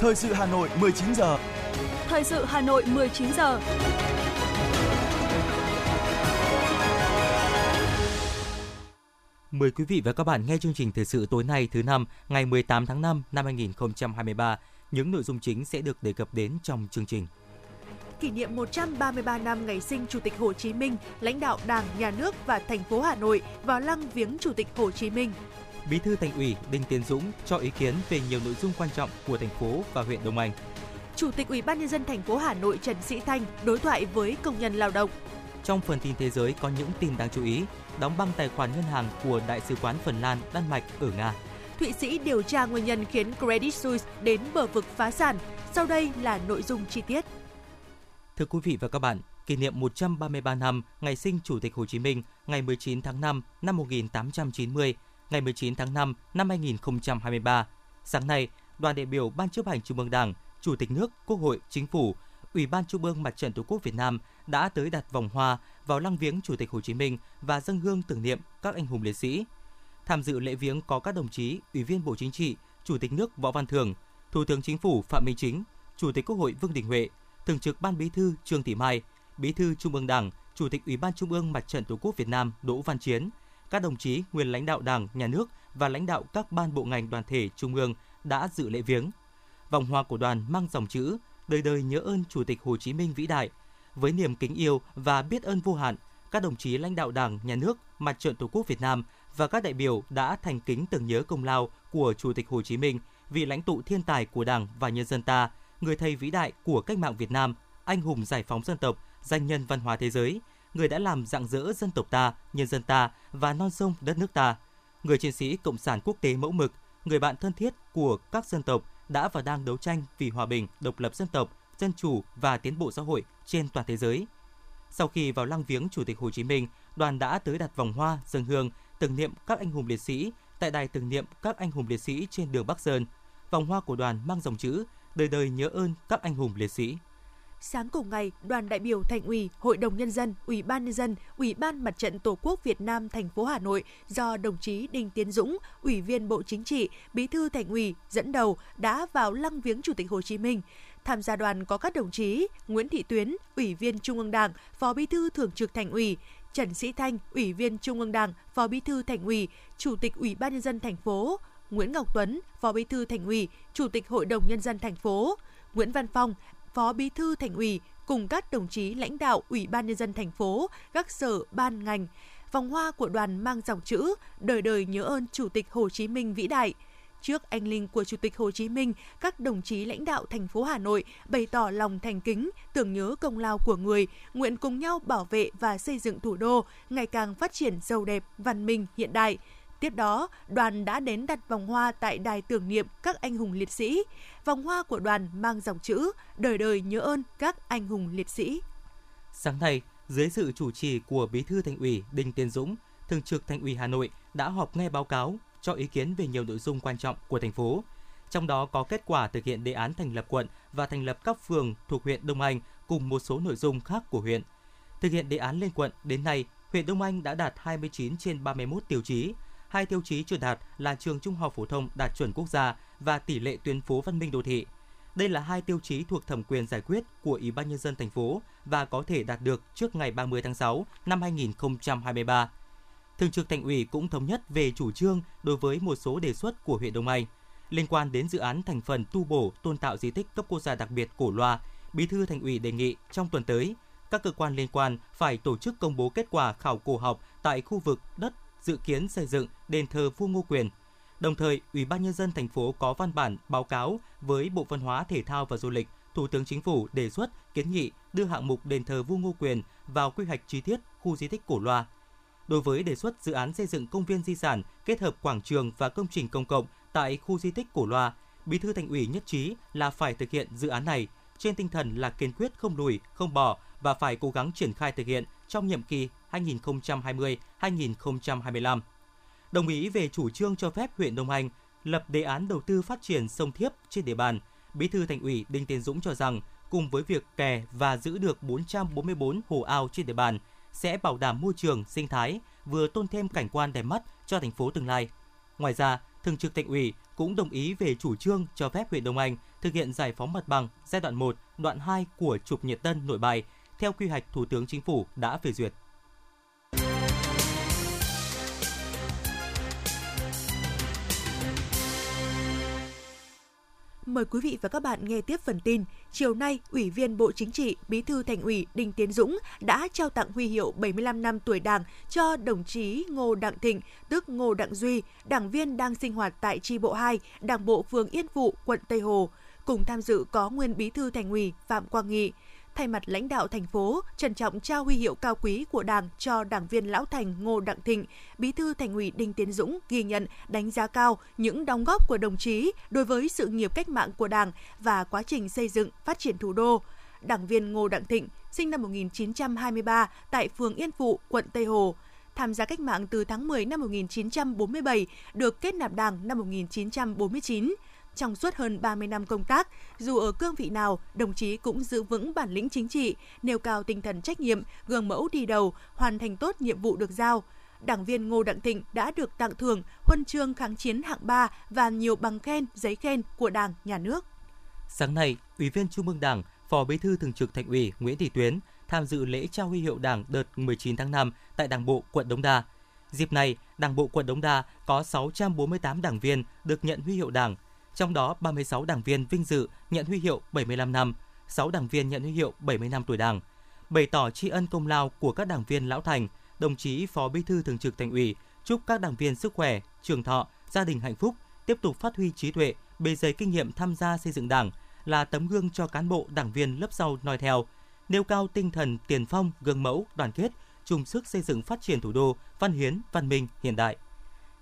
Thời sự Hà Nội 19 giờ. Thời sự Hà Nội 19 giờ. Mời quý vị và các bạn nghe chương trình thời sự tối nay thứ năm ngày 18 tháng 5 năm 2023. Những nội dung chính sẽ được đề cập đến trong chương trình kỷ niệm 133 năm ngày sinh Chủ tịch Hồ Chí Minh, lãnh đạo Đảng, Nhà nước và thành phố Hà Nội vào lăng viếng Chủ tịch Hồ Chí Minh. Bí thư Thành ủy Đinh Tiến Dũng cho ý kiến về nhiều nội dung quan trọng của thành phố và huyện Đông Anh. Chủ tịch Ủy ban nhân dân thành phố Hà Nội Trần Sĩ Thanh đối thoại với công nhân lao động. Trong phần tin thế giới có những tin đáng chú ý, đóng băng tài khoản ngân hàng của Đại sứ quán Phần Lan, Đan Mạch ở Nga. Thụy Sĩ điều tra nguyên nhân khiến Credit Suisse đến bờ vực phá sản. Sau đây là nội dung chi tiết. Thưa quý vị và các bạn, kỷ niệm 133 năm ngày sinh Chủ tịch Hồ Chí Minh ngày 19 tháng 5 năm 1890, ngày 19 tháng 5 năm 2023. Sáng nay, đoàn đại biểu Ban chấp hành Trung ương Đảng, Chủ tịch nước, Quốc hội, Chính phủ, Ủy ban Trung ương Mặt trận Tổ quốc Việt Nam đã tới đặt vòng hoa vào lăng viếng Chủ tịch Hồ Chí Minh và dâng hương tưởng niệm các anh hùng liệt sĩ. Tham dự lễ viếng có các đồng chí Ủy viên Bộ Chính trị, Chủ tịch nước Võ Văn Thưởng, Thủ tướng Chính phủ Phạm Minh Chính, Chủ tịch Quốc hội Vương Đình Huệ, Thường trực Ban Bí thư Trương Thị Mai, Bí thư Trung ương Đảng, Chủ tịch Ủy ban Trung ương Mặt trận Tổ quốc Việt Nam Đỗ Văn Chiến, các đồng chí nguyên lãnh đạo Đảng, Nhà nước và lãnh đạo các ban bộ ngành đoàn thể Trung ương đã dự lễ viếng. Vòng hoa của đoàn mang dòng chữ Đời đời nhớ ơn Chủ tịch Hồ Chí Minh vĩ đại. Với niềm kính yêu và biết ơn vô hạn, các đồng chí lãnh đạo Đảng, Nhà nước, Mặt trận Tổ quốc Việt Nam và các đại biểu đã thành kính tưởng nhớ công lao của Chủ tịch Hồ Chí Minh, vị lãnh tụ thiên tài của Đảng và nhân dân ta, người thầy vĩ đại của cách mạng Việt Nam, anh hùng giải phóng dân tộc, danh nhân văn hóa thế giới, người đã làm dạng dỡ dân tộc ta, nhân dân ta và non sông đất nước ta. Người chiến sĩ cộng sản quốc tế mẫu mực, người bạn thân thiết của các dân tộc đã và đang đấu tranh vì hòa bình, độc lập dân tộc, dân chủ và tiến bộ xã hội trên toàn thế giới. Sau khi vào lăng viếng Chủ tịch Hồ Chí Minh, đoàn đã tới đặt vòng hoa, dân hương, tưởng niệm các anh hùng liệt sĩ tại đài tưởng niệm các anh hùng liệt sĩ trên đường Bắc Sơn. Vòng hoa của đoàn mang dòng chữ đời đời nhớ ơn các anh hùng liệt sĩ. Sáng cùng ngày, đoàn đại biểu Thành ủy, Hội đồng nhân dân, Ủy ban nhân dân, Ủy ban Mặt trận Tổ quốc Việt Nam thành phố Hà Nội do đồng chí Đinh Tiến Dũng, Ủy viên Bộ Chính trị, Bí thư Thành ủy dẫn đầu đã vào lăng viếng Chủ tịch Hồ Chí Minh. Tham gia đoàn có các đồng chí Nguyễn Thị Tuyến, Ủy viên Trung ương Đảng, Phó Bí thư Thường trực Thành ủy, Trần Sĩ Thanh, Ủy viên Trung ương Đảng, Phó Bí thư Thành ủy, Chủ tịch Ủy ban nhân dân thành phố, Nguyễn Ngọc Tuấn, Phó Bí thư Thành ủy, Chủ tịch Hội đồng nhân dân thành phố, Nguyễn Văn Phong, Phó Bí thư Thành ủy cùng các đồng chí lãnh đạo Ủy ban nhân dân thành phố, các sở ban ngành. Vòng hoa của đoàn mang dòng chữ Đời đời nhớ ơn Chủ tịch Hồ Chí Minh vĩ đại. Trước anh linh của Chủ tịch Hồ Chí Minh, các đồng chí lãnh đạo thành phố Hà Nội bày tỏ lòng thành kính, tưởng nhớ công lao của người, nguyện cùng nhau bảo vệ và xây dựng thủ đô ngày càng phát triển giàu đẹp, văn minh, hiện đại. Tiếp đó, đoàn đã đến đặt vòng hoa tại đài tưởng niệm các anh hùng liệt sĩ. Vòng hoa của đoàn mang dòng chữ Đời đời nhớ ơn các anh hùng liệt sĩ. Sáng nay, dưới sự chủ trì của Bí thư Thành ủy Đinh Tiến Dũng, Thường trực Thành ủy Hà Nội đã họp nghe báo cáo cho ý kiến về nhiều nội dung quan trọng của thành phố. Trong đó có kết quả thực hiện đề án thành lập quận và thành lập các phường thuộc huyện Đông Anh cùng một số nội dung khác của huyện. Thực hiện đề án lên quận đến nay, huyện Đông Anh đã đạt 29 trên 31 tiêu chí, hai tiêu chí chưa đạt là trường trung học phổ thông đạt chuẩn quốc gia và tỷ lệ tuyến phố văn minh đô thị. Đây là hai tiêu chí thuộc thẩm quyền giải quyết của Ủy ban nhân dân thành phố và có thể đạt được trước ngày 30 tháng 6 năm 2023. Thường trực Thành ủy cũng thống nhất về chủ trương đối với một số đề xuất của huyện Đông Anh liên quan đến dự án thành phần tu bổ tôn tạo di tích cấp quốc gia đặc biệt Cổ Loa. Bí thư Thành ủy đề nghị trong tuần tới, các cơ quan liên quan phải tổ chức công bố kết quả khảo cổ học tại khu vực đất dự kiến xây dựng đền thờ vua Ngô Quyền. Đồng thời, Ủy ban nhân dân thành phố có văn bản báo cáo với Bộ Văn hóa, Thể thao và Du lịch, Thủ tướng Chính phủ đề xuất kiến nghị đưa hạng mục đền thờ vua Ngô Quyền vào quy hoạch chi tiết khu di tích Cổ Loa. Đối với đề xuất dự án xây dựng công viên di sản kết hợp quảng trường và công trình công cộng tại khu di tích Cổ Loa, Bí thư Thành ủy nhất trí là phải thực hiện dự án này trên tinh thần là kiên quyết không lùi, không bỏ và phải cố gắng triển khai thực hiện trong nhiệm kỳ 2020-2025. Đồng ý về chủ trương cho phép huyện Đông Anh lập đề án đầu tư phát triển sông Thiếp trên địa bàn, Bí thư Thành ủy Đinh Tiến Dũng cho rằng cùng với việc kè và giữ được 444 hồ ao trên địa bàn sẽ bảo đảm môi trường sinh thái, vừa tôn thêm cảnh quan đẹp mắt cho thành phố tương lai. Ngoài ra, Thường trực Thành ủy cũng đồng ý về chủ trương cho phép huyện Đông Anh thực hiện giải phóng mặt bằng giai đoạn 1, đoạn 2 của trục nhiệt Tân Nội Bài theo quy hoạch Thủ tướng Chính phủ đã phê duyệt. Mời quý vị và các bạn nghe tiếp phần tin. Chiều nay, Ủy viên Bộ Chính trị, Bí thư Thành ủy Đinh Tiến Dũng đã trao tặng huy hiệu 75 năm tuổi Đảng cho đồng chí Ngô Đặng Thịnh, tức Ngô Đặng Duy, đảng viên đang sinh hoạt tại chi bộ 2, Đảng bộ phường Yên Phụ, quận Tây Hồ. Cùng tham dự có nguyên Bí thư Thành ủy Phạm Quang Nghị, thay mặt lãnh đạo thành phố trân trọng trao huy hiệu cao quý của Đảng cho đảng viên lão thành Ngô Đặng Thịnh, Bí thư Thành ủy Đinh Tiến Dũng ghi nhận, đánh giá cao những đóng góp của đồng chí đối với sự nghiệp cách mạng của Đảng và quá trình xây dựng, phát triển thủ đô. Đảng viên Ngô Đặng Thịnh, sinh năm 1923 tại phường Yên Phụ, quận Tây Hồ, tham gia cách mạng từ tháng 10 năm 1947, được kết nạp Đảng năm 1949 trong suốt hơn 30 năm công tác, dù ở cương vị nào, đồng chí cũng giữ vững bản lĩnh chính trị, nêu cao tinh thần trách nhiệm, gương mẫu đi đầu, hoàn thành tốt nhiệm vụ được giao. Đảng viên Ngô Đặng Thịnh đã được tặng thưởng huân chương kháng chiến hạng 3 và nhiều bằng khen, giấy khen của Đảng, Nhà nước. Sáng nay, Ủy viên Trung ương Đảng, Phó Bí thư Thường trực Thành ủy Nguyễn Thị Tuyến tham dự lễ trao huy hiệu Đảng đợt 19 tháng 5 tại Đảng bộ quận Đống Đa. Dịp này, Đảng bộ quận Đống Đa có 648 đảng viên được nhận huy hiệu Đảng, trong đó 36 đảng viên vinh dự nhận huy hiệu 75 năm, 6 đảng viên nhận huy hiệu 70 năm tuổi Đảng. Bày tỏ tri ân công lao của các đảng viên lão thành, đồng chí Phó Bí thư Thường trực Thành ủy chúc các đảng viên sức khỏe, trường thọ, gia đình hạnh phúc, tiếp tục phát huy trí tuệ, bề dày kinh nghiệm tham gia xây dựng Đảng, là tấm gương cho cán bộ đảng viên lớp sau noi theo, nêu cao tinh thần tiền phong, gương mẫu, đoàn kết, chung sức xây dựng phát triển thủ đô văn hiến, văn minh, hiện đại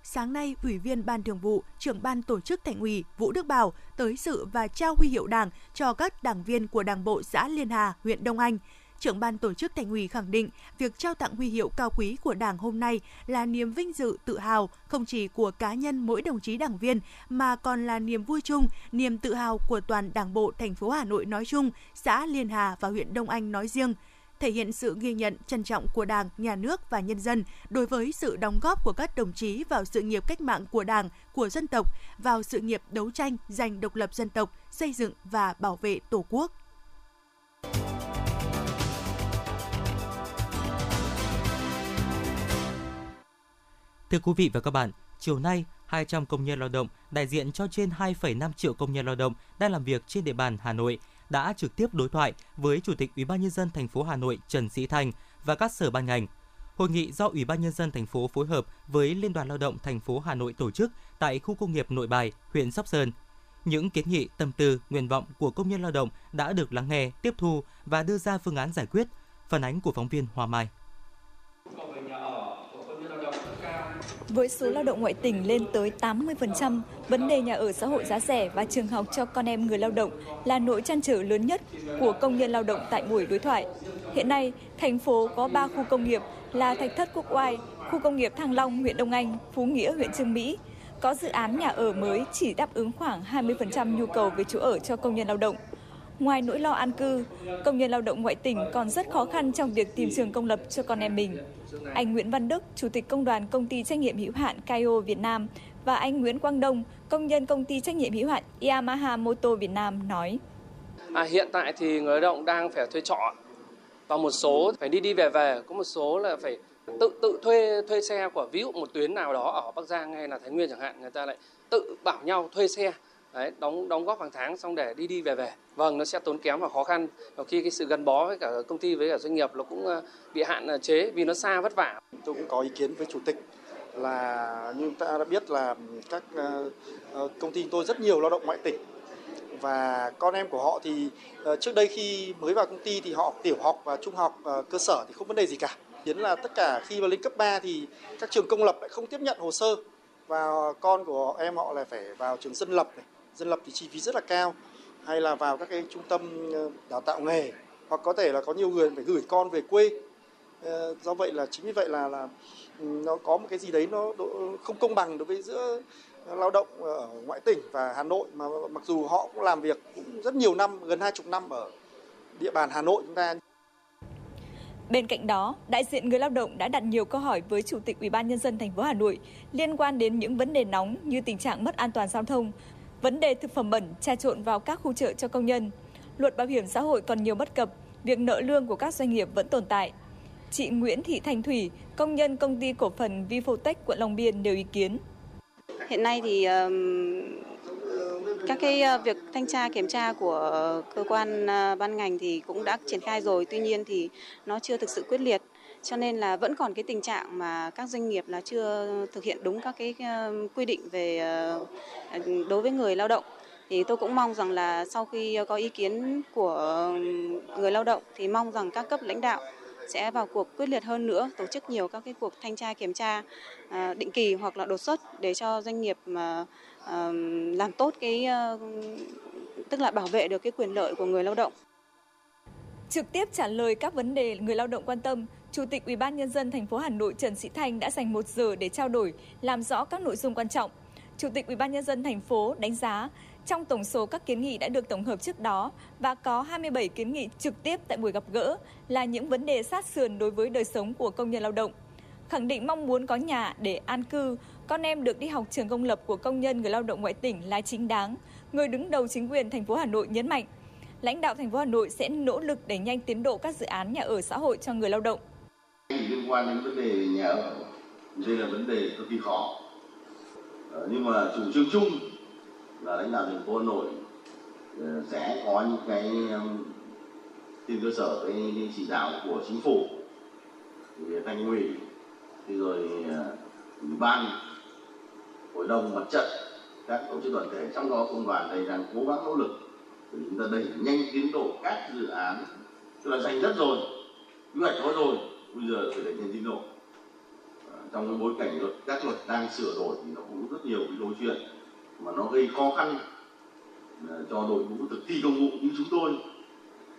sáng nay, Ủy viên Ban Thường vụ, trưởng ban tổ chức Thành ủy Vũ Đức Bảo tới sự và trao huy hiệu Đảng cho các đảng viên của Đảng bộ xã Liên Hà, huyện Đông Anh. Trưởng ban tổ chức Thành ủy khẳng định việc trao tặng huy hiệu cao quý của Đảng hôm nay là niềm vinh dự tự hào không chỉ của cá nhân mỗi đồng chí đảng viên mà còn là niềm vui chung, niềm tự hào của toàn Đảng bộ thành phố Hà Nội nói chung, xã Liên Hà và huyện Đông Anh nói riêng thể hiện sự ghi nhận trân trọng của Đảng, Nhà nước và nhân dân đối với sự đóng góp của các đồng chí vào sự nghiệp cách mạng của Đảng, của dân tộc, vào sự nghiệp đấu tranh giành độc lập dân tộc, xây dựng và bảo vệ Tổ quốc. Thưa quý vị và các bạn, chiều nay, 200 công nhân lao động đại diện cho trên 2,5 triệu công nhân lao động đang làm việc trên địa bàn Hà Nội đã trực tiếp đối thoại với Chủ tịch Ủy ban nhân dân thành phố Hà Nội Trần Sĩ Thành và các sở ban ngành. Hội nghị do Ủy ban nhân dân thành phố phối hợp với Liên đoàn Lao động thành phố Hà Nội tổ chức tại khu công nghiệp Nội Bài, huyện Sóc Sơn. Những kiến nghị, tâm tư, nguyện vọng của công nhân lao động đã được lắng nghe, tiếp thu và đưa ra phương án giải quyết. Phản ánh của phóng viên Hoa Mai. Với số lao động ngoại tỉnh lên tới 80%, vấn đề nhà ở xã hội giá rẻ và trường học cho con em người lao động là nỗi chăn trở lớn nhất của công nhân lao động tại buổi đối thoại. Hiện nay, thành phố có 3 khu công nghiệp là Thạch Thất Quốc Oai, khu công nghiệp Thăng Long huyện Đông Anh, Phú Nghĩa huyện Trương Mỹ. Có dự án nhà ở mới chỉ đáp ứng khoảng 20% nhu cầu về chỗ ở cho công nhân lao động. Ngoài nỗi lo an cư, công nhân lao động ngoại tỉnh còn rất khó khăn trong việc tìm trường công lập cho con em mình. Anh Nguyễn Văn Đức, Chủ tịch Công đoàn Công ty trách nhiệm hữu hạn Kaio Việt Nam và anh Nguyễn Quang Đông, công nhân Công ty trách nhiệm hữu hạn Yamaha Motor Việt Nam nói. À, hiện tại thì người lao động đang phải thuê trọ và một số phải đi đi về về, có một số là phải tự tự thuê thuê xe của ví dụ một tuyến nào đó ở Bắc Giang hay là Thái Nguyên chẳng hạn người ta lại tự bảo nhau thuê xe Đấy, đóng đóng góp hàng tháng xong để đi đi về về. Vâng nó sẽ tốn kém và khó khăn. Và khi cái sự gắn bó với cả công ty với cả doanh nghiệp nó cũng ờ, bị hạn ờ, chế vì nó xa vất vả. Tôi cũng có ý kiến với chủ tịch là như ta đã biết là các ờ, công ty tôi rất nhiều lao động ngoại tỉnh. Và con em của họ thì trước đây khi mới vào công ty thì họ tiểu học và trung học cơ sở thì không vấn đề gì cả. Khiến là tất cả khi mà lên cấp 3 thì các trường công lập lại không tiếp nhận hồ sơ. Và con của em họ lại phải vào trường dân lập này dân lập thì chi phí rất là cao. Hay là vào các cái trung tâm ờ, đào tạo nghề hoặc có thể là có nhiều người phải gửi con về quê. Ờ, do vậy là chính vì vậy là là ừ, nó có một cái gì đấy nó không công bằng đối với giữa lao động ở ngoại tỉnh và Hà Nội. Mà mặc dù họ cũng làm việc cũng rất nhiều năm gần hai chục năm ở địa bàn Hà Nội chúng ta. Bên cạnh đó, đại diện người lao động đã đặt nhiều câu hỏi với Chủ tịch Ủy ban nhân dân thành phố Hà Nội liên quan đến những vấn đề nóng như tình trạng mất an toàn giao thông, vấn đề thực phẩm bẩn trà trộn vào các khu chợ cho công nhân. Luật bảo hiểm xã hội còn nhiều bất cập, việc nợ lương của các doanh nghiệp vẫn tồn tại. Chị Nguyễn Thị Thành Thủy, công nhân công ty cổ phần Vifotech quận Long Biên nêu ý kiến. Hiện nay thì các cái ờ, việc thanh tra kiểm tra của cơ quan ờ, ban ngành thì cũng đã triển khai rồi, tuy nhiên thì nó chưa thực sự quyết liệt cho nên là vẫn còn cái tình trạng mà các doanh nghiệp là chưa thực hiện đúng các cái ờ, quy định về ờ, ờ, đối với người lao động thì tôi cũng mong rằng là sau khi có ý kiến của người lao động thì mong rằng các cấp lãnh đạo sẽ vào cuộc quyết liệt hơn nữa tổ chức nhiều các cái cuộc thanh tra kiểm tra định kỳ hoặc là đột xuất để cho doanh nghiệp mà làm tốt cái tức là bảo vệ được cái quyền lợi của người lao động. Trực tiếp trả lời các vấn đề người lao động quan tâm, Chủ tịch Ủy ban nhân dân thành phố Hà Nội Trần Sĩ Thanh đã dành một giờ để trao đổi, làm rõ các nội dung quan trọng. Chủ tịch Ủy ban nhân dân thành phố đánh giá trong tổng số các kiến nghị đã được tổng hợp trước đó và có 27 kiến nghị trực tiếp tại buổi gặp gỡ là những vấn đề sát sườn đối với đời sống của công nhân lao động. Khẳng định mong muốn có nhà để an cư, con em được đi học trường công lập của công nhân người lao động ngoại tỉnh là chính đáng. Người đứng đầu chính quyền thành phố Hà Nội nhấn mạnh, lãnh đạo thành phố Hà Nội sẽ nỗ lực đẩy nhanh tiến độ các dự án nhà ở xã hội cho người lao động. Liên quan đến vấn đề nhà ở, đây là vấn đề cực kỳ khó. Ờ, nhưng mà chủ trương chung là lãnh đạo thành phố Hà Nội ờ, sẽ có những cái trên cơ sở cái chỉ đạo của chính phủ thì thành ủy thì rồi ờ, ủy ban hội đồng mặt trận các tổ chức đoàn thể trong đó công đoàn đây đang cố gắng nỗ lực để chúng ta đẩy nhanh tiến độ các dự án tức là dành đất rồi quy hoạch có rồi bây giờ phải đẩy nhanh tiến độ trong cái bối cảnh luật các luật đang sửa đổi thì nó cũng rất nhiều cái câu chuyện mà nó gây khó khăn à, cho đội ngũ thực thi công vụ như chúng tôi.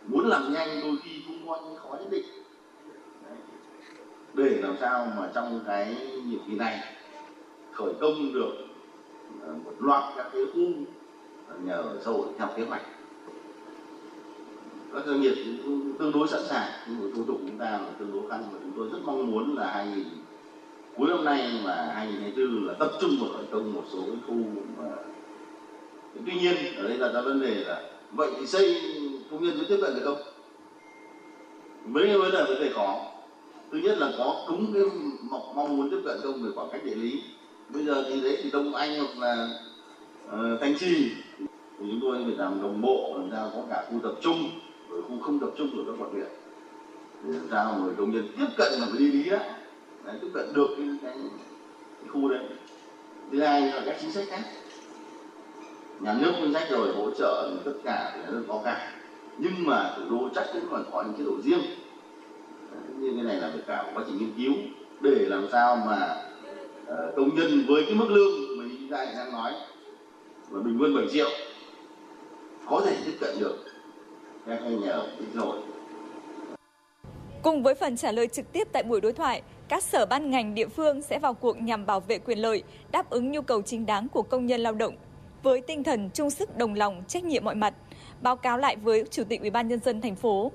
Muốn làm nhanh đôi khi cũng có những khó nhất định. Để làm sao mà trong cái nhiệm kỳ này khởi công được à, một loạt các cái khu à, nhà ở xã hội theo kế hoạch các doanh nghiệp cũng tương đối sẵn sàng nhưng mà thủ tục chúng ta là tương đối khăn và chúng tôi rất mong muốn là 2000 cuối năm nay và 2024 là tập trung vào khởi công một số cái khu mà tuy nhiên ở đây là ra vấn đề là vậy thì xây công nhân mới tiếp cận được không? Mấy mới vấn đề vấn đề khó. Thứ nhất là có đúng cái mong muốn tiếp cận công về khoảng cách địa lý. Bây giờ thì đấy thì đông anh hoặc là uh, thanh trì thì chúng tôi phải làm đồng bộ làm sao có cả khu tập trung rồi khu không tập trung vào các quận huyện. Để làm sao người công nhân tiếp cận là phải đi lý đó đấy, tiếp cận được cái, cái, cái khu đấy. Thứ hai là các chính sách khác. Nhà nước ngân sách rồi hỗ trợ tất cả thì là có cả. Nhưng mà thủ đô chắc cũng còn có những chế độ riêng. Như cái này là phải cả một quá trình nghiên cứu để làm sao mà uh, công nhân với cái mức lương mà như chúng ta đang nói mà bình quân 7 triệu có thể tiếp cận được các nhà ở xã hội Cùng với phần trả lời trực tiếp tại buổi đối thoại, các sở ban ngành địa phương sẽ vào cuộc nhằm bảo vệ quyền lợi, đáp ứng nhu cầu chính đáng của công nhân lao động với tinh thần chung sức đồng lòng, trách nhiệm mọi mặt, báo cáo lại với Chủ tịch Ủy ban nhân dân thành phố.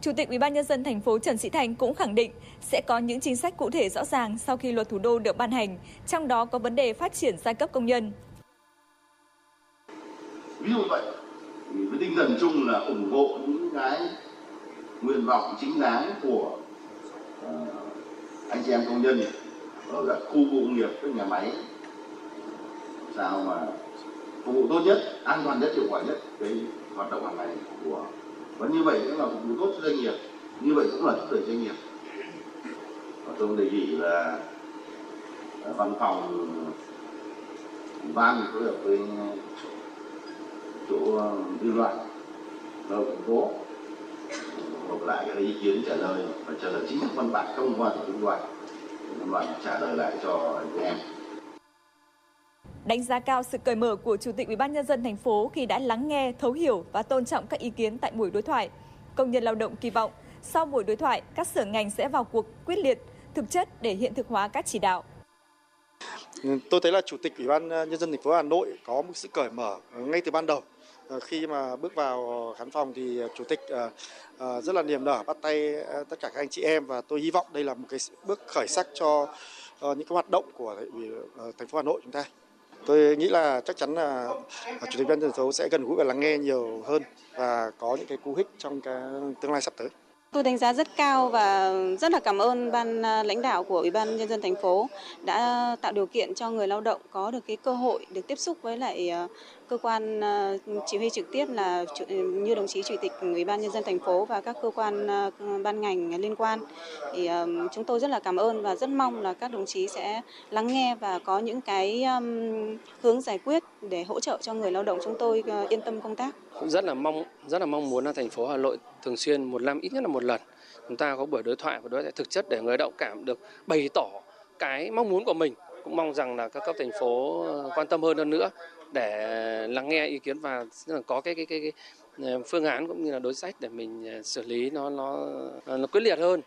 Chủ tịch Ủy ban nhân dân thành phố Trần Sĩ Thành cũng khẳng định sẽ có những chính sách cụ thể rõ ràng sau khi luật thủ đô được ban hành, trong đó có vấn đề phát triển giai cấp công nhân. Ví dụ vậy, thì với tinh thần chung là ủng hộ những cái nguyện vọng chính đáng của uh, anh chị em công nhân. Ở các khu công nghiệp, các nhà máy. Sao mà phục vụ tốt nhất, an toàn nhất, hiệu quả nhất cái hoạt động hàng ngày của và như vậy cũng là phục vụ tốt cho doanh nghiệp như vậy cũng là thúc đẩy doanh nghiệp. Và tôi đề nghị là ờ, văn phòng ban phối hợp với chỗ dư luận lao thành phố nộp lại các ý kiến trả lời và trả lời chính văn bản thông qua tổ chức đoàn văn bản trả lời lại cho anh em đánh giá cao sự cởi mở của Chủ tịch Ủy ban nhân dân thành phố khi đã lắng nghe, thấu hiểu và tôn trọng các ý kiến tại buổi đối thoại. Công nhân lao động kỳ vọng sau buổi đối thoại, các sở ngành sẽ vào cuộc quyết liệt, thực chất để hiện thực hóa các chỉ đạo. Tôi thấy là Chủ tịch Ủy ban nhân dân thành phố Hà Nội có một sự cởi mở ngay từ ban đầu. Ờ, khi mà bước vào ờ, khán phòng thì ờ, Chủ tịch rất là niềm nở, bắt tay tất cả các anh chị em và tôi hy vọng đây là một cái bước khởi sắc cho những cái hoạt động của thành phố Hà Nội chúng ta. Tôi nghĩ là chắc chắn là chủ tịch ban thành phố sẽ gần gũi và lắng nghe nhiều hơn và có những cái cú hích trong cái tương lai sắp tới. Tôi đánh giá rất cao và rất là cảm ơn ban à, lãnh đạo của Ủy ban nhân dân thành phố đã tạo điều kiện cho người lao động có được cái cơ hội được tiếp xúc với lại à, cơ quan à, chỉ huy trực tiếp là như đồng chí chủ tịch Ủy ban nhân dân thành phố và các cơ quan ban ngành liên quan. Thì chúng tôi rất là cảm ơn và rất mong là các đồng chí sẽ lắng nghe và có những cái hướng giải quyết để hỗ trợ cho người lao động chúng tôi yên tâm công tác. Cũng rất là mong rất là mong muốn là thành phố Hà Nội thường xuyên một năm ít nhất là một lần chúng ta có buổi đối thoại và đối thoại thực chất để người lao động cảm được bày tỏ cái mong muốn của mình cũng mong rằng là các cấp thành phố ờ, quan tâm hơn hơn nữa để lắng nghe ý kiến và có cái cái cái, cái ờ, phương án cũng như là đối sách để mình ờ, xử lý nó nó nó quyết liệt hơn.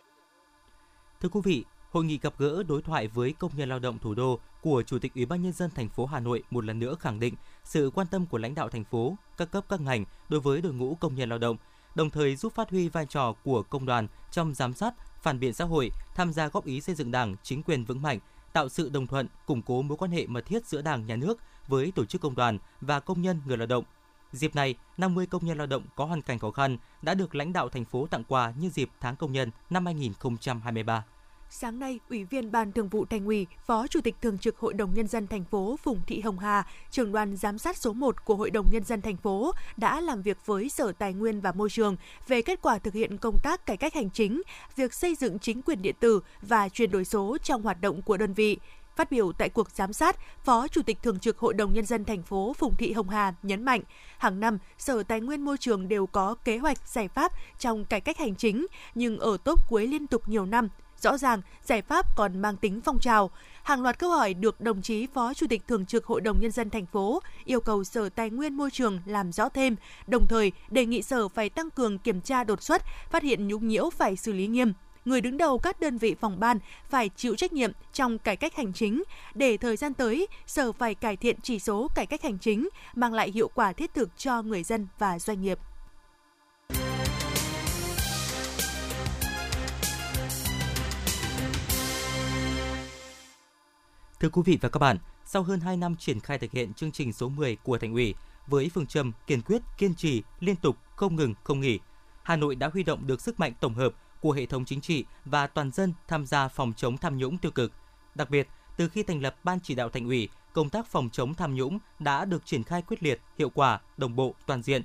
Thưa quý vị, hội nghị gặp gỡ đối thoại với công nhân lao động thủ đô của Chủ tịch Ủy ban nhân dân thành phố Hà Nội một lần nữa khẳng định sự quan tâm của lãnh đạo thành phố, các cấp các ngành đối với đội ngũ công nhân lao động, đồng thời giúp phát huy vai trò của công đoàn trong giám sát, phản biện xã hội, tham gia góp ý xây dựng Đảng, chính quyền vững mạnh, tạo sự đồng thuận, củng cố mối quan hệ mật thiết giữa Đảng, Nhà nước với tổ chức công đoàn và công nhân người lao động. Dịp này, 50 công nhân lao động có hoàn cảnh khó khăn đã được lãnh đạo thành phố tặng quà như dịp tháng công nhân năm 2023. Sáng nay, Ủy viên Ban Thường vụ Thành ủy, Phó Chủ tịch Thường trực Hội đồng nhân dân thành phố Phùng Thị Hồng Hà, trưởng đoàn giám sát số 1 của Hội đồng nhân dân thành phố đã làm việc với Sở Tài nguyên và Môi trường về kết quả thực hiện công tác cải cách hành chính, việc xây dựng chính quyền điện tử và chuyển đổi số trong hoạt động của đơn vị. Phát biểu tại cuộc giám sát, Phó Chủ tịch Thường trực Hội đồng Nhân dân thành phố Phùng Thị Hồng Hà nhấn mạnh, hàng năm Sở Tài nguyên Môi trường đều có kế hoạch giải pháp trong cải cách hành chính, nhưng ở tốt cuối liên tục nhiều năm, Rõ ràng, giải pháp còn mang tính phong trào. Hàng loạt câu hỏi được đồng chí Phó Chủ tịch Thường trực Hội đồng Nhân dân thành phố yêu cầu Sở Tài nguyên Môi trường làm rõ thêm, đồng thời đề nghị Sở phải tăng cường kiểm tra đột xuất, phát hiện nhũng nhiễu phải xử lý nghiêm. Người đứng đầu các đơn vị phòng ban phải chịu trách nhiệm trong cải cách hành chính. Để thời gian tới sở phải cải thiện chỉ số cải cách hành chính mang lại hiệu quả thiết thực cho người dân và doanh nghiệp. Thưa quý vị và các bạn, sau hơn 2 năm triển khai thực hiện chương trình số 10 của Thành ủy với phương châm kiên quyết, kiên trì, liên tục, không ngừng, không nghỉ, Hà Nội đã huy động được sức mạnh tổng hợp của hệ thống chính trị và toàn dân tham gia phòng chống tham nhũng tiêu cực. Đặc biệt, từ khi thành lập Ban chỉ đạo Thành ủy, công tác phòng chống tham nhũng đã được triển khai quyết liệt, hiệu quả, đồng bộ, toàn diện,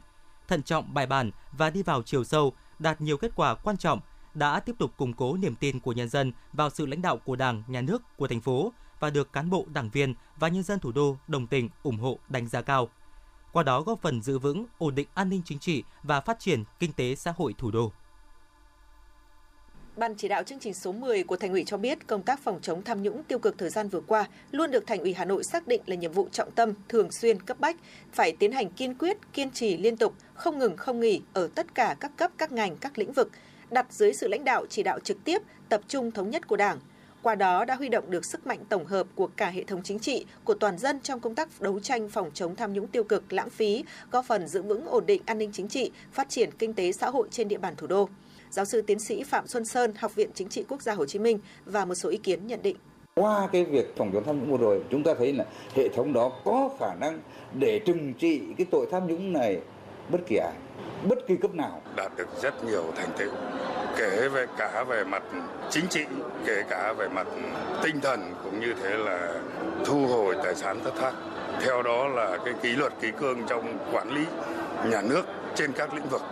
thận trọng, bài bản và đi vào chiều sâu, đạt nhiều kết quả quan trọng, đã tiếp tục củng cố niềm tin của nhân dân vào sự lãnh đạo của Đảng, Nhà nước, của thành phố, và được cán bộ, đảng viên và nhân dân thủ đô đồng tình, ủng hộ, đánh giá cao. Qua đó góp phần giữ vững, ổn định an ninh chính trị và phát triển kinh tế xã hội thủ đô. Ban chỉ đạo chương trình số 10 của Thành ủy cho biết công tác phòng chống tham nhũng tiêu cực thời gian vừa qua luôn được Thành ủy Hà Nội xác định là nhiệm vụ trọng tâm, thường xuyên cấp bách, phải tiến hành kiên quyết, kiên trì liên tục, không ngừng không nghỉ ở tất cả các cấp, các ngành, các lĩnh vực, đặt dưới sự lãnh đạo chỉ đạo trực tiếp, tập trung thống nhất của Đảng, qua đó đã huy động được sức mạnh tổng hợp của cả hệ thống chính trị, của toàn dân trong công tác đấu tranh phòng chống tham nhũng tiêu cực, lãng phí, góp phần giữ vững ổn định an ninh chính trị, phát triển kinh tế xã hội trên địa bàn thủ đô. Giáo sư tiến sĩ Phạm Xuân Sơn, Học viện Chính trị Quốc gia Hồ Chí Minh và một số ý kiến nhận định. Qua cái việc phòng chống tham nhũng vừa rồi, chúng ta thấy là hệ thống đó có khả năng để trừng trị cái tội tham nhũng này bất kỳ ai, bất kỳ cấp nào. Đạt được rất nhiều thành tựu kể về cả về mặt chính trị kể cả về mặt tinh thần cũng như thế là thu hồi tài sản thất thoát. Theo đó là cái kỷ luật kỷ cương trong quản lý nhà nước trên các lĩnh vực.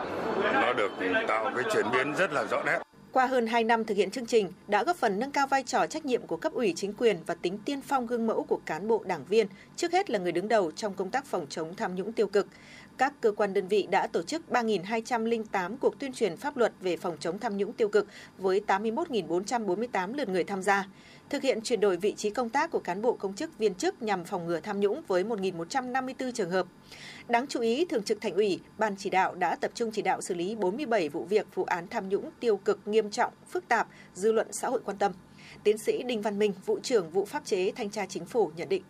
Nó được tạo cái chuyển biến rất là rõ nét. Qua hơn 2 năm thực hiện chương trình đã góp phần nâng cao vai trò trách nhiệm của cấp ủy chính quyền và tính tiên phong gương mẫu của cán bộ đảng viên, trước hết là người đứng đầu trong công tác phòng chống tham nhũng tiêu cực, các cơ quan đơn vị đã tổ chức 3.208 cuộc tuyên truyền pháp luật về phòng chống tham nhũng tiêu cực với 81.448 lượt người tham gia. Thực hiện chuyển đổi vị trí công tác của cán bộ công chức viên chức nhằm phòng ngừa tham nhũng với 1.154 trường hợp. Đáng chú ý, Thường trực Thành ủy, Ban chỉ đạo đã tập trung chỉ đạo xử lý 47 vụ việc vụ án tham nhũng tiêu cực nghiêm trọng, phức tạp, dư luận xã hội quan tâm. Tiến sĩ Đinh Văn Minh, vụ trưởng vụ pháp chế thanh tra chính phủ nhận định.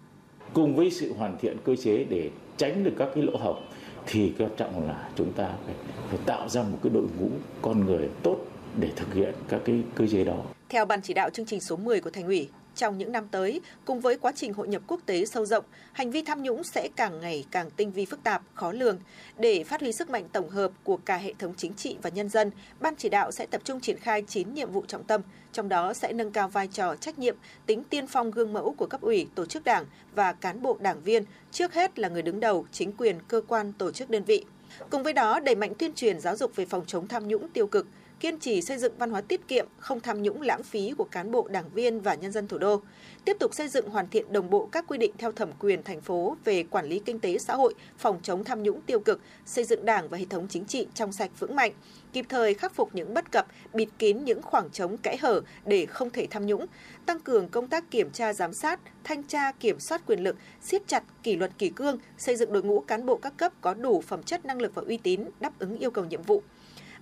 Cùng với sự hoàn thiện cơ chế để tránh được các cái lỗ hổng thì quan trọng là chúng ta phải, phải tạo ra một cái đội ngũ con người tốt để thực hiện các cái cơ chế đó. Theo ban chỉ đạo chương trình số 10 của Thành ủy, trong những năm tới, cùng với quá trình hội nhập quốc tế sâu rộng, hành vi tham nhũng sẽ càng ngày càng tinh vi phức tạp, khó lường. Để phát huy sức mạnh tổng hợp của cả hệ thống chính trị và nhân dân, Ban chỉ đạo sẽ tập trung triển khai 9 nhiệm vụ trọng tâm, trong đó sẽ nâng cao vai trò trách nhiệm, tính tiên phong gương mẫu của cấp ủy, tổ chức đảng và cán bộ đảng viên, trước hết là người đứng đầu, chính quyền, cơ quan, tổ chức đơn vị. Cùng với đó, đẩy mạnh tuyên truyền giáo dục về phòng chống tham nhũng tiêu cực, kiên trì xây dựng văn hóa tiết kiệm, không tham nhũng lãng phí của cán bộ, đảng viên và nhân dân thủ đô. Tiếp tục xây dựng hoàn thiện đồng bộ các quy định theo thẩm quyền thành phố về quản lý kinh tế xã hội, phòng chống tham nhũng tiêu cực, xây dựng Đảng và hệ thống chính trị trong sạch vững mạnh, kịp thời khắc phục những bất cập, bịt kín những khoảng trống kẽ hở để không thể tham nhũng, tăng cường công tác kiểm tra giám sát, thanh tra kiểm soát quyền lực, siết chặt kỷ luật kỷ cương, xây dựng đội ngũ cán bộ các cấp có đủ phẩm chất năng lực và uy tín đáp ứng yêu cầu nhiệm vụ.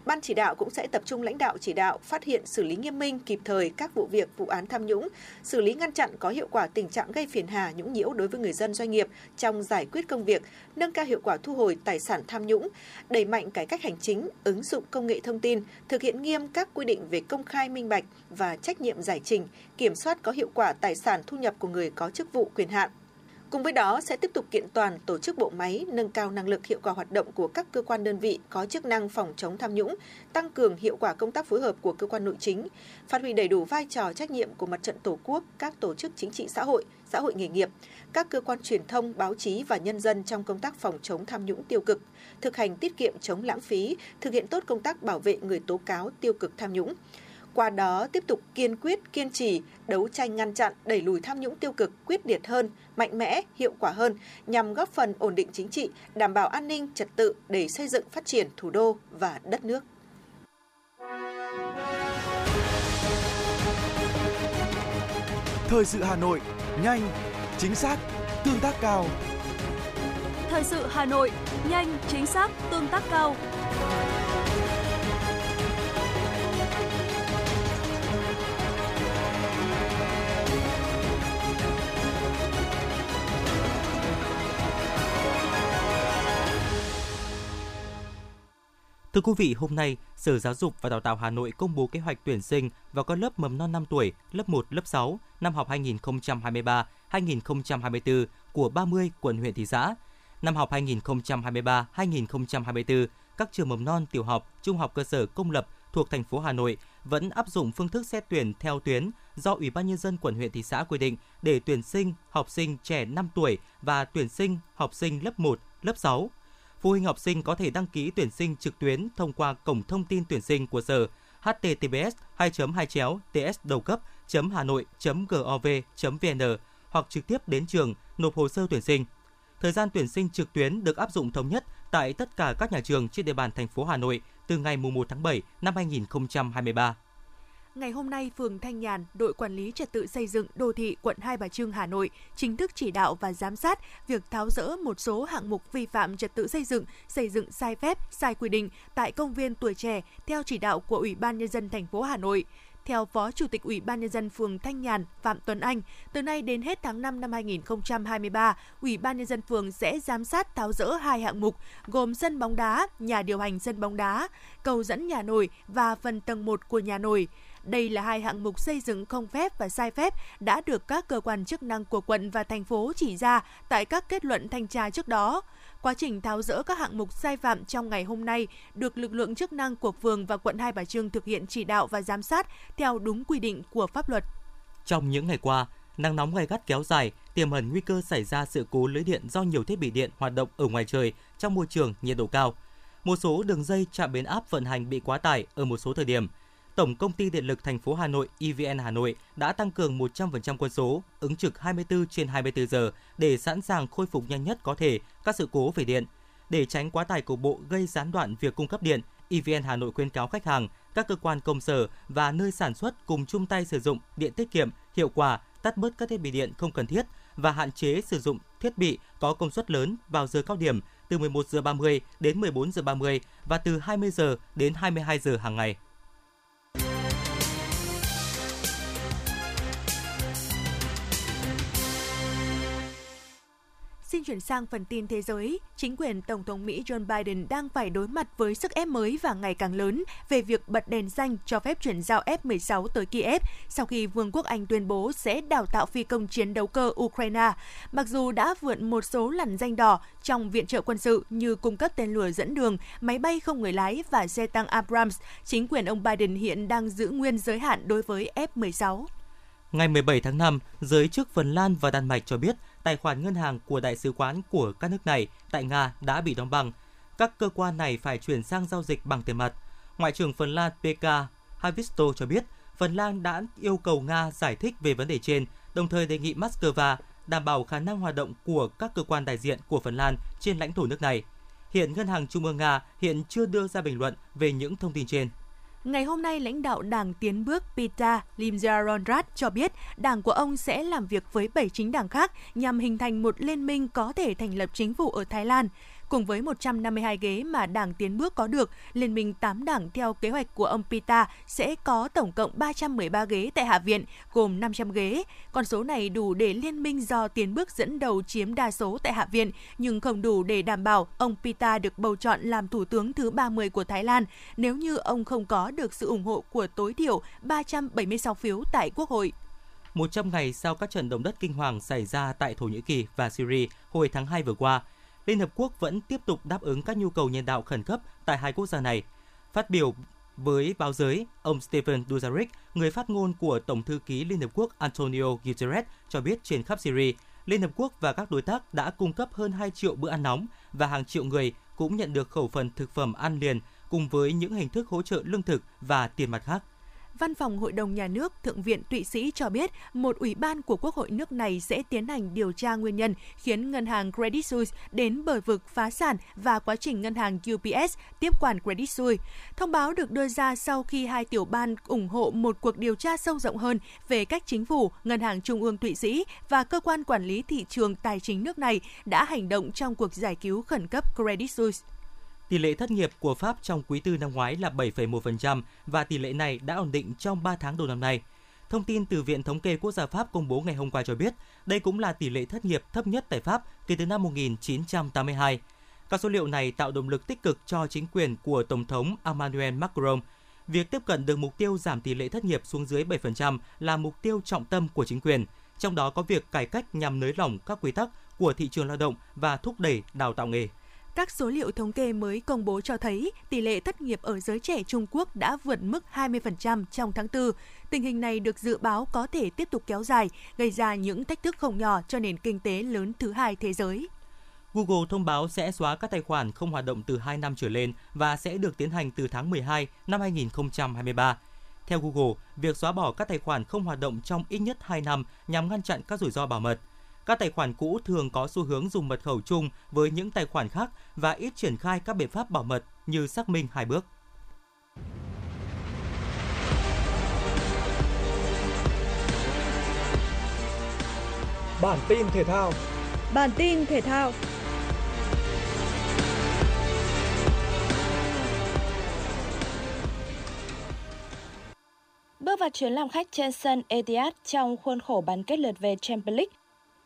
Ban chỉ đạo cũng sẽ tập trung lãnh đạo chỉ đạo, phát hiện xử lý nghiêm minh kịp thời các vụ việc, vụ án tham nhũng, xử lý ngăn chặn có hiệu quả tình trạng gây phiền hà nhũng nhiễu đối với người dân doanh nghiệp trong giải quyết công việc, nâng cao hiệu quả thu hồi tài sản tham nhũng, đẩy mạnh cải cách hành chính, ứng dụng công nghệ thông tin, thực hiện nghiêm các quy định về công khai minh bạch và trách nhiệm giải trình, kiểm soát có hiệu quả tài sản thu nhập của người có chức vụ quyền hạn, Cùng với đó sẽ tiếp tục kiện toàn tổ chức bộ máy, nâng cao năng lực hiệu quả hoạt động của các cơ quan đơn vị có chức năng phòng chống tham nhũng, tăng cường hiệu quả công tác phối hợp của cơ quan nội chính, phát huy đầy đủ vai trò trách nhiệm của mặt trận Tổ quốc, các tổ chức chính trị xã hội, xã hội nghề nghiệp, các cơ quan truyền thông, báo chí và nhân dân trong công tác phòng chống tham nhũng tiêu cực, thực hành tiết kiệm chống lãng phí, thực hiện tốt công tác bảo vệ người tố cáo tiêu cực tham nhũng qua đó tiếp tục kiên quyết, kiên trì, đấu tranh ngăn chặn, đẩy lùi tham nhũng tiêu cực quyết liệt hơn, mạnh mẽ, hiệu quả hơn nhằm góp phần ổn định chính trị, đảm bảo an ninh, trật tự để xây dựng phát triển thủ đô và đất nước. Thời sự Hà Nội, nhanh, chính xác, tương tác cao. Thời sự Hà Nội, nhanh, chính xác, tương tác cao. Thưa quý vị, hôm nay, Sở Giáo dục và Đào tạo Hà Nội công bố kế hoạch tuyển sinh vào các lớp mầm non 5 tuổi, lớp 1, lớp 6 năm học 2023-2024 của 30 quận huyện thị xã. Năm học 2023-2024, các trường mầm non, tiểu học, trung học cơ sở công lập thuộc thành phố Hà Nội vẫn áp dụng phương thức xét tuyển theo tuyến do Ủy ban nhân dân quận huyện thị xã quy định để tuyển sinh học sinh trẻ 5 tuổi và tuyển sinh học sinh lớp 1, lớp 6 phụ huynh học sinh có thể đăng ký tuyển sinh trực tuyến thông qua cổng thông tin tuyển sinh của sở https 2 2 chéo ts đầu cấp hà nội gov vn hoặc trực tiếp đến trường nộp hồ sơ tuyển sinh. Thời gian tuyển sinh trực tuyến được áp dụng thống nhất tại tất cả các nhà trường trên địa bàn thành phố Hà Nội từ ngày 1 tháng 7 năm 2023. Ngày hôm nay, phường Thanh Nhàn, đội quản lý trật tự xây dựng đô thị quận Hai Bà Trưng, Hà Nội chính thức chỉ đạo và giám sát việc tháo rỡ một số hạng mục vi phạm trật tự xây dựng, xây dựng sai phép, sai quy định tại công viên tuổi trẻ theo chỉ đạo của Ủy ban nhân dân thành phố Hà Nội. Theo Phó Chủ tịch Ủy ban nhân dân phường Thanh Nhàn Phạm Tuấn Anh, từ nay đến hết tháng 5 năm 2023, Ủy ban nhân dân phường sẽ giám sát tháo rỡ hai hạng mục gồm sân bóng đá, nhà điều hành sân bóng đá, cầu dẫn nhà nổi và phần tầng 1 của nhà nổi. Đây là hai hạng mục xây dựng không phép và sai phép đã được các cơ quan chức năng của quận và thành phố chỉ ra tại các kết luận thanh tra trước đó. Quá trình tháo rỡ các hạng mục sai phạm trong ngày hôm nay được lực lượng chức năng của phường và quận Hai Bà Trưng thực hiện chỉ đạo và giám sát theo đúng quy định của pháp luật. Trong những ngày qua, nắng nóng gay gắt kéo dài, tiềm ẩn nguy cơ xảy ra sự cố lưới điện do nhiều thiết bị điện hoạt động ở ngoài trời trong môi trường nhiệt độ cao. Một số đường dây trạm biến áp vận hành bị quá tải ở một số thời điểm – Tổng công ty Điện lực thành phố Hà Nội EVN Hà Nội đã tăng cường 100% quân số, ứng trực 24 trên 24 giờ để sẵn sàng khôi phục nhanh nhất có thể các sự cố về điện. Để tránh quá tải cục bộ gây gián đoạn việc cung cấp điện, EVN Hà Nội khuyên cáo khách hàng, các cơ quan công sở và nơi sản xuất cùng chung tay sử dụng điện tiết kiệm, hiệu quả, tắt bớt các thiết bị điện không cần thiết và hạn chế sử dụng thiết bị có công suất lớn vào giờ cao điểm từ 11 giờ 30 đến 14 giờ 30 và từ 20 giờ đến 22 giờ hàng ngày. Xin chuyển sang phần tin thế giới. Chính quyền Tổng thống Mỹ Joe Biden đang phải đối mặt với sức ép mới và ngày càng lớn về việc bật đèn xanh cho phép chuyển giao F-16 tới Kiev sau khi Vương quốc Anh tuyên bố sẽ đào tạo phi công chiến đấu cơ Ukraine. Mặc dù đã vượt một số lằn danh đỏ trong viện trợ quân sự như cung cấp tên lửa dẫn đường, máy bay không người lái và xe tăng Abrams, chính quyền ông Biden hiện đang giữ nguyên giới hạn đối với F-16. Ngày 17 tháng 5, giới chức Phần Lan và Đan Mạch cho biết tài khoản ngân hàng của đại sứ quán của các nước này tại Nga đã bị đóng băng. Các cơ quan này phải chuyển sang giao dịch bằng tiền mặt. Ngoại trưởng Phần Lan Pekka Haavisto cho biết Phần Lan đã yêu cầu Nga giải thích về vấn đề trên, đồng thời đề nghị Moscow đảm bảo khả năng hoạt động của các cơ quan đại diện của Phần Lan trên lãnh thổ nước này. Hiện Ngân hàng Trung ương Nga hiện chưa đưa ra bình luận về những thông tin trên. Ngày hôm nay, lãnh đạo Đảng Tiến bước Pita Limjaronrat cho biết đảng của ông sẽ làm việc với 7 chính đảng khác nhằm hình thành một liên minh có thể thành lập chính phủ ở Thái Lan. Cùng với 152 ghế mà Đảng Tiến bước có được, Liên minh 8 đảng theo kế hoạch của ông Pita sẽ có tổng cộng 313 ghế tại Hạ viện, gồm 500 ghế. Con số này đủ để Liên minh do Tiến bước dẫn đầu chiếm đa số tại Hạ viện, nhưng không đủ để đảm bảo ông Pita được bầu chọn làm Thủ tướng thứ 30 của Thái Lan nếu như ông không có được sự ủng hộ của tối thiểu 376 phiếu tại Quốc hội. 100 ngày sau các trận động đất kinh hoàng xảy ra tại Thổ Nhĩ Kỳ và Syria hồi tháng 2 vừa qua, Liên Hợp Quốc vẫn tiếp tục đáp ứng các nhu cầu nhân đạo khẩn cấp tại hai quốc gia này. Phát biểu với báo giới, ông Stephen Dujarric, người phát ngôn của Tổng thư ký Liên Hợp Quốc Antonio Guterres cho biết trên khắp Syria, Liên Hợp Quốc và các đối tác đã cung cấp hơn 2 triệu bữa ăn nóng và hàng triệu người cũng nhận được khẩu phần thực phẩm ăn liền cùng với những hình thức hỗ trợ lương thực và tiền mặt khác. Văn phòng Hội đồng Nhà nước Thượng viện Thụy Sĩ cho biết một ủy ban của Quốc hội nước này sẽ tiến hành điều tra nguyên nhân khiến ngân hàng Credit Suisse đến bờ vực phá sản và quá trình ngân hàng UBS tiếp quản Credit Suisse. Thông báo được đưa ra sau khi hai tiểu ban ủng hộ một cuộc điều tra sâu rộng hơn về cách chính phủ, Ngân hàng Trung ương Thụy Sĩ và cơ quan quản lý thị trường tài chính nước này đã hành động trong cuộc giải cứu khẩn cấp Credit Suisse. Tỷ lệ thất nghiệp của Pháp trong quý tư năm ngoái là 7,1% và tỷ lệ này đã ổn định trong 3 tháng đầu năm nay. Thông tin từ Viện Thống kê Quốc gia Pháp công bố ngày hôm qua cho biết, đây cũng là tỷ lệ thất nghiệp thấp nhất tại Pháp kể từ năm 1982. Các số liệu này tạo động lực tích cực cho chính quyền của Tổng thống Emmanuel Macron. Việc tiếp cận được mục tiêu giảm tỷ lệ thất nghiệp xuống dưới 7% là mục tiêu trọng tâm của chính quyền, trong đó có việc cải cách nhằm nới lỏng các quy tắc của thị trường lao động và thúc đẩy đào tạo nghề. Các số liệu thống kê mới công bố cho thấy tỷ lệ thất nghiệp ở giới trẻ Trung Quốc đã vượt mức 20% trong tháng 4. Tình hình này được dự báo có thể tiếp tục kéo dài, gây ra những thách thức không nhỏ cho nền kinh tế lớn thứ hai thế giới. Google thông báo sẽ xóa các tài khoản không hoạt động từ 2 năm trở lên và sẽ được tiến hành từ tháng 12 năm 2023. Theo Google, việc xóa bỏ các tài khoản không hoạt động trong ít nhất 2 năm nhằm ngăn chặn các rủi ro bảo mật – các tài khoản cũ thường có xu hướng dùng mật khẩu chung với những tài khoản khác và ít triển khai các biện pháp bảo mật như xác minh hai bước. Bản tin thể thao Bản tin thể thao Bước vào chuyến làm khách trên sân Etihad trong khuôn khổ bán kết lượt về Champions League,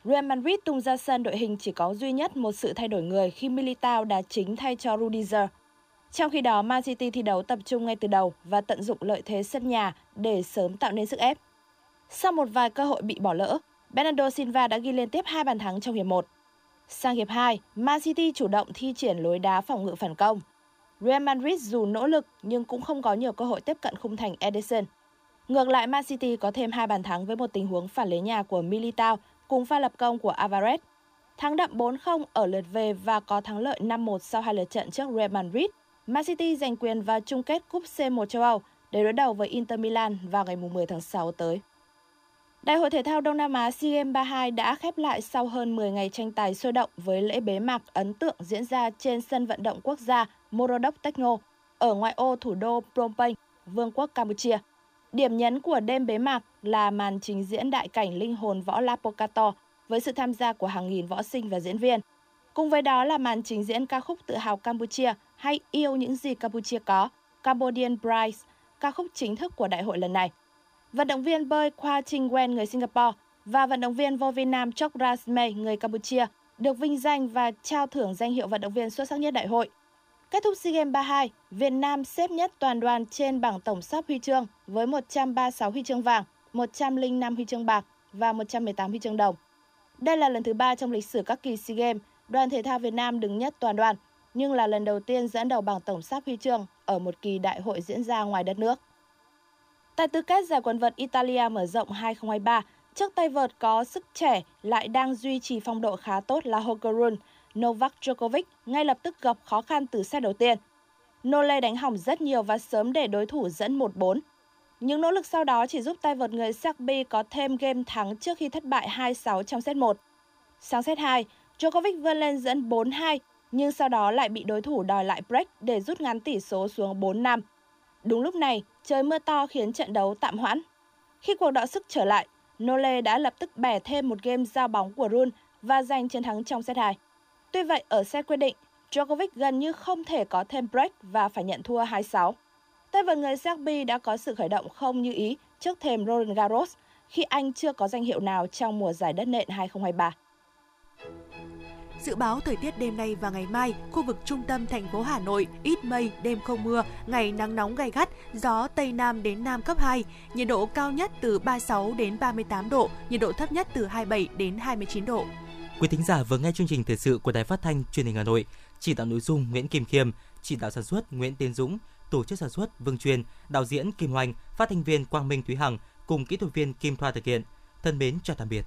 Real Madrid tung ra sân đội hình chỉ có duy nhất một sự thay đổi người khi Militao đá chính thay cho Rudiger. Trong khi đó, Man City thi đấu tập trung ngay từ đầu và tận dụng lợi thế sân nhà để sớm tạo nên sức ép. Sau một vài cơ hội bị bỏ lỡ, Bernardo Silva đã ghi liên tiếp hai bàn thắng trong hiệp 1. Sang hiệp 2, Man City chủ động thi triển lối đá phòng ngự phản công. Real Madrid dù nỗ lực nhưng cũng không có nhiều cơ hội tiếp cận khung thành Ederson. Ngược lại, Man City có thêm hai bàn thắng với một tình huống phản lưới nhà của Militao cùng pha lập công của Alvarez. Thắng đậm 4-0 ở lượt về và có thắng lợi 5-1 sau hai lượt trận trước Real Madrid. Man City giành quyền vào chung kết Cúp C1 châu Âu để đối đầu với Inter Milan vào ngày 10 tháng 6 tới. Đại hội thể thao Đông Nam Á SEA Games 32 đã khép lại sau hơn 10 ngày tranh tài sôi động với lễ bế mạc ấn tượng diễn ra trên sân vận động quốc gia Morodok Techno ở ngoại ô thủ đô Phnom Penh, Vương quốc Campuchia. Điểm nhấn của đêm bế mạc là màn trình diễn đại cảnh linh hồn võ Lapokato với sự tham gia của hàng nghìn võ sinh và diễn viên. Cùng với đó là màn trình diễn ca khúc tự hào Campuchia hay Yêu những gì Campuchia có, Cambodian Pride, ca khúc chính thức của đại hội lần này. Vận động viên bơi Khoa Trinh Wen người Singapore và vận động viên vô vi nam Chok Rasme người Campuchia được vinh danh và trao thưởng danh hiệu vận động viên xuất sắc nhất đại hội. Kết thúc SEA Games 32, Việt Nam xếp nhất toàn đoàn trên bảng tổng sắp huy chương với 136 huy chương vàng, 105 huy chương bạc và 118 huy chương đồng. Đây là lần thứ ba trong lịch sử các kỳ SEA Games, đoàn thể thao Việt Nam đứng nhất toàn đoàn, nhưng là lần đầu tiên dẫn đầu bảng tổng sắp huy chương ở một kỳ đại hội diễn ra ngoài đất nước. Tại tư cách giải quần vợt Italia mở rộng 2023, trước tay vợt có sức trẻ lại đang duy trì phong độ khá tốt là Hogerun, Novak Djokovic ngay lập tức gặp khó khăn từ set đầu tiên. Nole đánh hỏng rất nhiều và sớm để đối thủ dẫn 1-4. Những nỗ lực sau đó chỉ giúp tay vợt người Serbia có thêm game thắng trước khi thất bại 2-6 trong set 1. Sang set 2, Djokovic vươn lên dẫn 4-2 nhưng sau đó lại bị đối thủ đòi lại break để rút ngắn tỷ số xuống 4-5. Đúng lúc này, trời mưa to khiến trận đấu tạm hoãn. Khi cuộc đọ sức trở lại, Nole đã lập tức bẻ thêm một game giao bóng của Run và giành chiến thắng trong set 2. Tuy vậy, ở set quyết định, Djokovic gần như không thể có thêm break và phải nhận thua 2-6. Tay vợt người Serbia đã có sự khởi động không như ý trước thềm Roland Garros khi anh chưa có danh hiệu nào trong mùa giải đất nện 2023. Dự báo thời tiết đêm nay và ngày mai, khu vực trung tâm thành phố Hà Nội ít mây, đêm không mưa, ngày nắng nóng gay gắt, gió tây nam đến nam cấp 2, nhiệt độ cao nhất từ 36 đến 38 độ, nhiệt độ thấp nhất từ 27 đến 29 độ. Quý thính giả vừa nghe chương trình thời sự của Đài Phát thanh Truyền hình Hà Nội, chỉ đạo nội dung Nguyễn Kim Khiêm, chỉ đạo sản xuất Nguyễn Tiến Dũng, tổ chức sản xuất Vương Truyền, đạo diễn Kim Hoành, phát thanh viên Quang Minh Thúy Hằng cùng kỹ thuật viên Kim Thoa thực hiện. Thân mến chào tạm biệt.